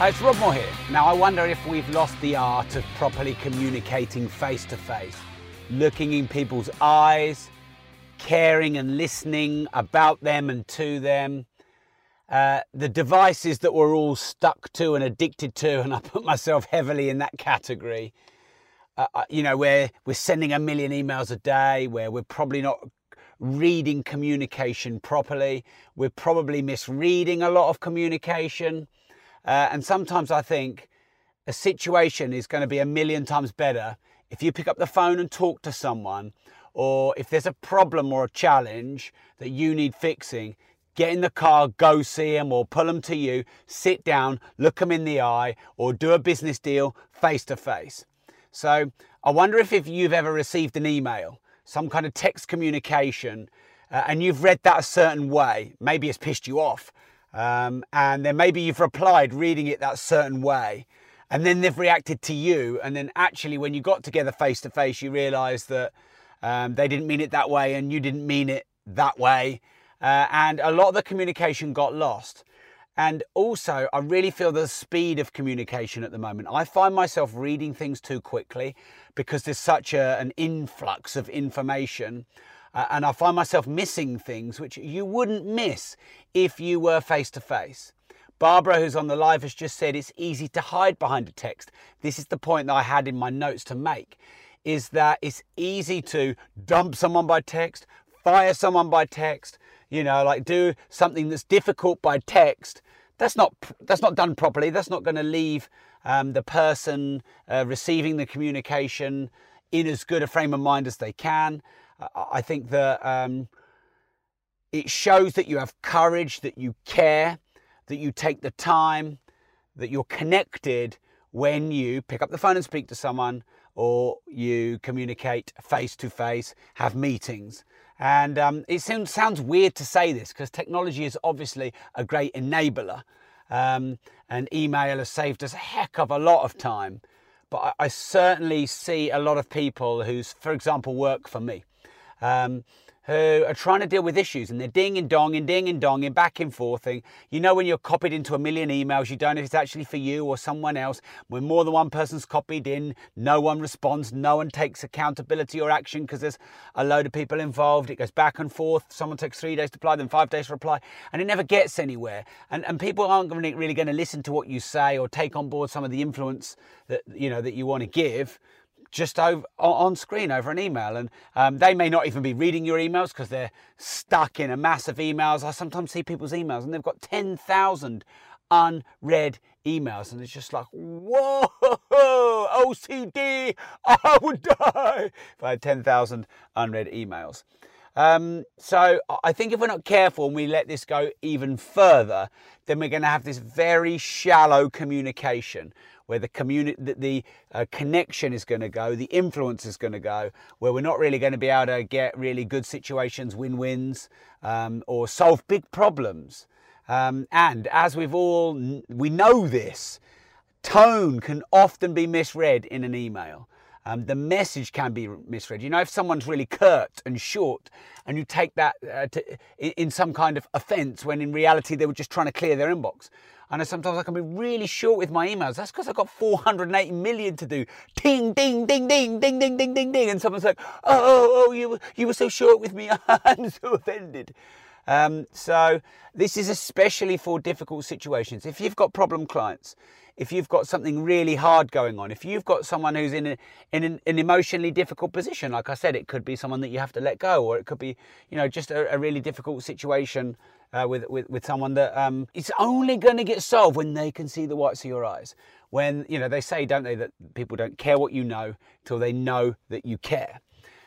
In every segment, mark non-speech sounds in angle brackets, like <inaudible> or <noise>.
Hi, it's Rob Moore here. Now, I wonder if we've lost the art of properly communicating face to face, looking in people's eyes, caring and listening about them and to them. Uh, the devices that we're all stuck to and addicted to, and I put myself heavily in that category. Uh, uh you know, where we're sending a million emails a day, where we're probably not reading communication properly, we're probably misreading a lot of communication uh, and sometimes I think a situation is going to be a million times better if you pick up the phone and talk to someone, or if there's a problem or a challenge that you need fixing, get in the car, go see them, or pull them to you, sit down, look them in the eye, or do a business deal face to face. So I wonder if, if you've ever received an email, some kind of text communication, uh, and you've read that a certain way. Maybe it's pissed you off. Um, and then maybe you've replied reading it that certain way and then they've reacted to you and then actually when you got together face to face you realized that um, they didn't mean it that way and you didn't mean it that way. Uh, and a lot of the communication got lost. And also i really feel the speed of communication at the moment. I find myself reading things too quickly because there's such a, an influx of information uh, and I find myself missing things which you wouldn't miss if you were face to face. Barbara, who's on the live, has just said it's easy to hide behind a text. This is the point that I had in my notes to make is that it's easy to dump someone by text, fire someone by text, you know, like do something that's difficult by text. That's not that's not done properly. That's not going to leave um, the person uh, receiving the communication in as good a frame of mind as they can. I think that um, it shows that you have courage, that you care, that you take the time, that you're connected when you pick up the phone and speak to someone or you communicate face to face, have meetings. And um, it seems, sounds weird to say this because technology is obviously a great enabler. Um, and email has saved us a heck of a lot of time. But I, I certainly see a lot of people who, for example, work for me um, who are trying to deal with issues and they're ding and dong and ding and dong and back and forth. forthing. You know, when you're copied into a million emails, you don't know if it's actually for you or someone else. When more than one person's copied in, no one responds, no one takes accountability or action because there's a load of people involved. It goes back and forth. Someone takes three days to reply, then five days to reply, and it never gets anywhere. And, and people aren't really going to listen to what you say or take on board some of the influence that you know that you want to give just over on screen over an email and um, they may not even be reading your emails because they're stuck in a mass of emails. I sometimes see people's emails and they've got 10,000 unread emails and it's just like whoa ocd i would die if i had 10,000 unread emails. Um, so I think if we're not careful and we let this go even further, then we're going to have this very shallow communication where the community, the, the uh, connection is going to go, the influence is going to go, where we're not really going to be able to get really good situations, win-wins, um, or solve big problems. Um, and as we've all, we know this, tone can often be misread in an email. Um, the message can be misread. You know, if someone's really curt and short, and you take that uh, to, in some kind of offence, when in reality they were just trying to clear their inbox. I know sometimes I can be really short with my emails. That's because I've got 480 million to do. Ding, ding, ding, ding, ding, ding, ding, ding, ding. And someone's like, oh, oh, oh, you, you were so short with me. <laughs> I'm so offended. Um, so this is especially for difficult situations. If you've got problem clients, if you've got something really hard going on, if you've got someone who's in, a, in an, an, emotionally difficult position, like I said, it could be someone that you have to let go, or it could be, you know, just a, a really difficult situation uh, with, with, with someone that um, it's only going to get solved when they can see the whites of your eyes. When, you know, they say, don't they, that people don't care what you know till they know that you care.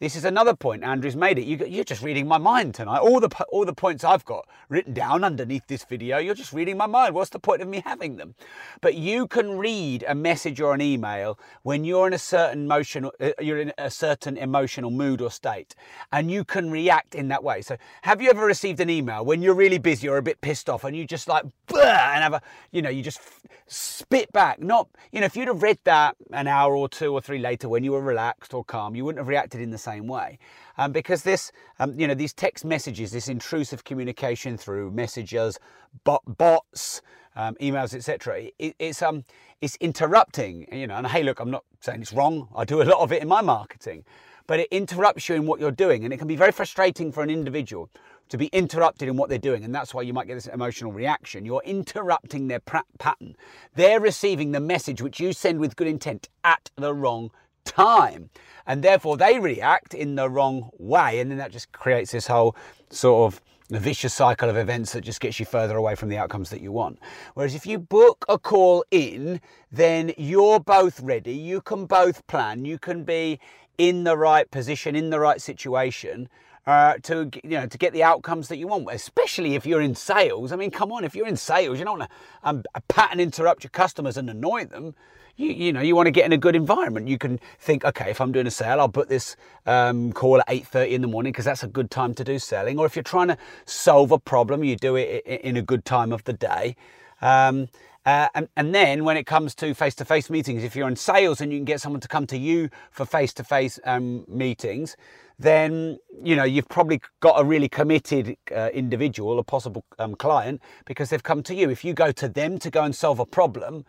This is another point Andrew's made it. You, are just reading my mind tonight. All the all the points I've got written down underneath this video, you're just reading my mind. What's the point of me having them? But you can read a message or an email when you're in a certain emotional uh, you're in a certain emotional mood or state, and you can react in that way. So, have you ever received an email when you're really busy or a bit pissed off, and you just like and have a you know you just spit back? Not you know if you'd have read that an hour or two or three later when you were relaxed or calm, you wouldn't have reacted in the same way. Um, because this, um, you know, these text messages, this intrusive communication through messengers, bot, bots, um, emails, etc. It, it's um, it's interrupting. You know, and hey, look, I'm not saying it's wrong. I do a lot of it in my marketing, but it interrupts you in what you're doing, and it can be very frustrating for an individual to be interrupted in what they're doing. And that's why you might get this emotional reaction. You're interrupting their pattern. They're receiving the message which you send with good intent at the wrong time. And therefore, they react in the wrong way. And then that just creates this whole sort of vicious cycle of events that just gets you further away from the outcomes that you want. Whereas if you book a call in, then you're both ready. You can both plan. You can be in the right position, in the right situation. Uh, to you know to get the outcomes that you want, especially if you're in sales. I mean, come on, if you're in sales, you don't want to um, pattern interrupt your customers and annoy them. You, you know you want to get in a good environment. You can think okay if i'm doing a sale i'll put this um, call at 8.30 in the morning because that's a good time to do selling. Or if you're trying to solve a problem you do it in a good time of the day. Um, uh, and, and then when it comes to face-to-face meetings if you're in sales and you can get someone to come to you for face-to-face um, meetings then you know you've probably got a really committed uh, individual a possible um, client because they've come to you if you go to them to go and solve a problem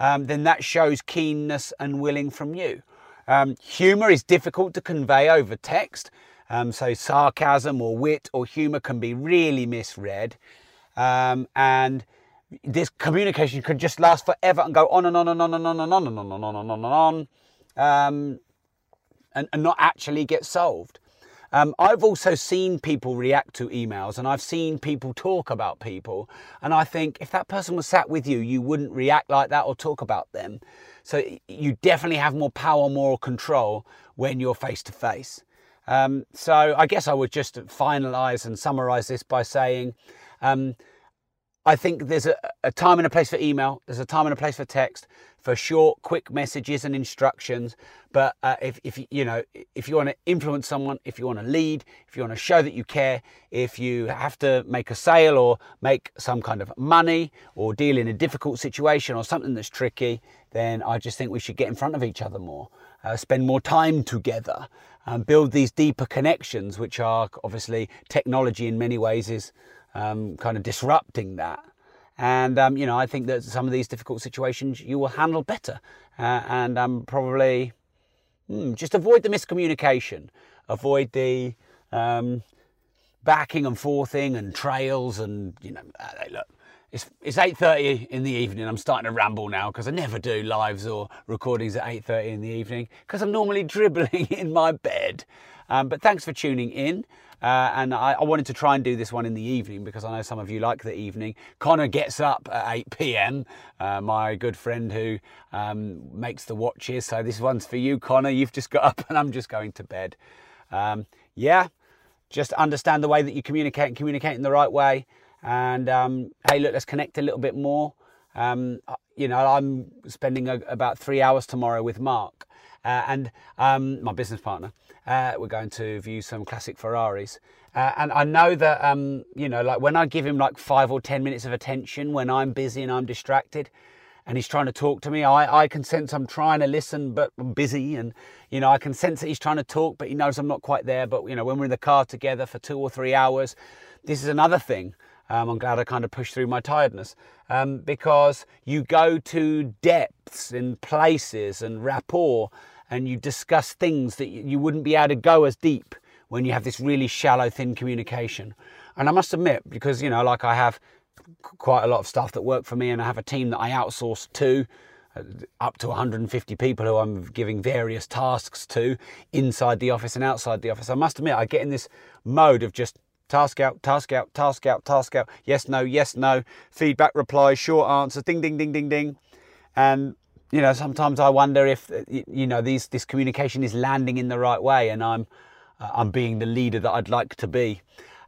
um, then that shows keenness and willing from you. Um, humour is difficult to convey over text, um, so sarcasm or wit or humour can be really misread. Um, and this communication could just last forever and go on and on and on and on and on and on and on and on and on, um, and, and not actually get solved. Um, I've also seen people react to emails and I've seen people talk about people. And I think if that person was sat with you, you wouldn't react like that or talk about them. So you definitely have more power, more control when you're face to face. So I guess I would just finalize and summarize this by saying, um, I think there's a, a, time and a place for email. There's a time and a place for text, for short, quick messages and instructions. But uh, if, if you know, if you want to influence someone, if you want to lead, if you want to show that you care, if you have to make a sale or make some kind of money or deal in a difficult situation or something that's tricky, then I just think we should get in front of each other more, uh, spend more time together, and build these deeper connections, which are obviously technology in many ways is um, kind of disrupting that. And um, you know, I think that some of these difficult situations you will handle better, uh, and um, probably hmm, just avoid the miscommunication, avoid the um, backing and forthing and trails, and you know, uh, look. It's, it's 8.30 in the evening. I'm starting to ramble now because I never do lives or recordings at 8.30 in the evening because I'm normally <laughs> dribbling in my bed. Um, but thanks for tuning in. Uh, and I, I, wanted to try and do this one in the evening because I know some of you like the evening. Connor gets up at 8 p.m., uh, my good friend who um, makes the watches. So this one's for you, Connor. You've just got <laughs> up and I'm just going to bed. Um, yeah, just understand the way that you communicate and communicate in the right way. And um, hey, look, let's connect a little bit more. Um, you know, I'm spending a, about three hours tomorrow with Mark uh, and um, my business partner. Uh, we're going to view some classic Ferraris. Uh, and I know that, um, you know, like when I give him like five or 10 minutes of attention when I'm busy and I'm distracted and he's trying to talk to me, I, I can sense I'm trying to listen, but I'm busy. And, you know, I can sense that he's trying to talk, but he knows I'm not quite there. But, you know, when we're in the car together for two or three hours, this is another thing. Um, I'm glad I kind of pushed through my tiredness um, because you go to depths in places and rapport and you discuss things that you wouldn't be able to go as deep when you have this really shallow, thin communication. And I must admit, because, you know, like I have quite a lot of stuff that work for me and I have a team that I outsource to, uh, up to 150 people who I'm giving various tasks to inside the office and outside the office. I must admit, I get in this mode of just task out, task out, task out, task out, yes, no, yes, no, feedback, replies, short answers, ding, ding, ding, ding, ding. And you know, sometimes I wonder if you know these this communication is landing in the right way, and I'm uh, I'm being the leader that I'd like to be.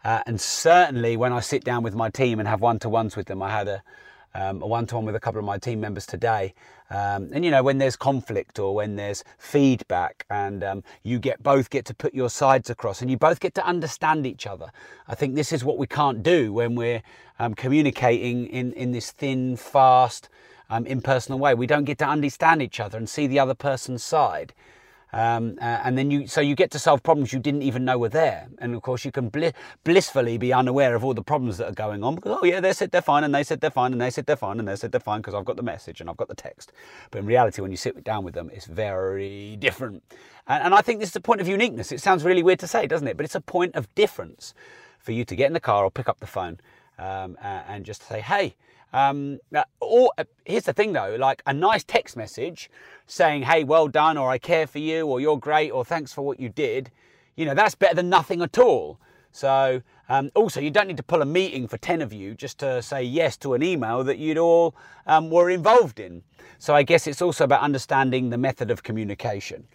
Uh, and certainly when I sit down with my team and have one to ones with them, I had a, um, a one to one with a couple of my team members today. Um, and you know, when there's conflict or when there's feedback, and um, you get both get to put your sides across, and you both get to understand each other. I think this is what we can't do when we're um, communicating in in this thin, fast, um, impersonal way. We don't get to understand each other and see the other person's side. Um, uh, and then you, so you get to solve problems you didn't even know were there. And of course, you can bl- blissfully be unaware of all the problems that are going on because, oh, yeah, they said they're fine, and they said they're fine, and they said they're fine, and they said they're fine because I've got the message and I've got the text. But in reality, when you sit down with them, it's very different. And, and I think this is a point of uniqueness. It sounds really weird to say, doesn't it? But it's a point of difference for you to get in the car or pick up the phone um, and just say, hey, um, or uh, here's the thing though, like a nice text message saying, "Hey, well done," or "I care for you," or "You're great," or "Thanks for what you did," you know, that's better than nothing at all. So, um, also, you don't need to pull a meeting for 10 of you just to say yes to an email that you'd all um, were involved in. So, I guess it's also about understanding the method of communication.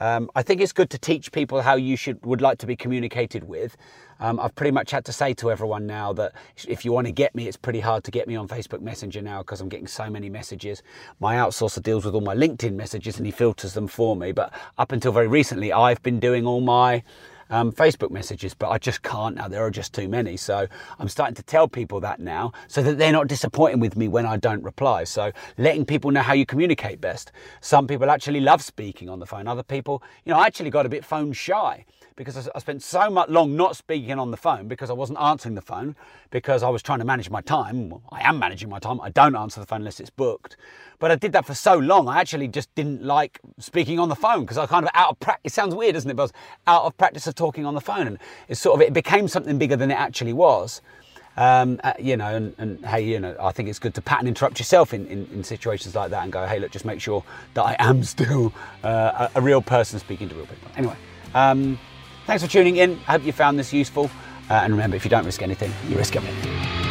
Um, I think it's good to teach people how you should would like to be communicated with. Um, I've pretty much had to say to everyone now that if you want to get me, it's pretty hard to get me on Facebook Messenger now because I'm getting so many messages. My outsourcer deals with all my LinkedIn messages and he filters them for me. But up until very recently, I've been doing all my um, Facebook messages, but I just can't now. There are just too many. So I'm starting to tell people that now so that they're not disappointed with me when I don't reply. So letting people know how you communicate best. Some people actually love speaking on the phone. Other people, you know, I actually got a bit phone shy because I spent so much long not speaking on the phone because I wasn't answering the phone because I was trying to manage my time. I am managing my time. I don't answer the phone unless it's booked. But I did that for so long, I actually just didn't like speaking on the phone because I kind of out of practice. It sounds weird, doesn't it? But I was out of practice of talking on the phone, and it sort of it became something bigger than it actually was. Um, uh, you know, and, and, hey, you know, I think it's good to pattern interrupt yourself in, in, in, situations like that and go, hey, look, just make sure that I am <laughs> still uh, a, a, real person speaking to real people. Anyway, um, Thanks for tuning in. I hope you found this useful. Uh, and remember, if you don't risk anything, you risk everything.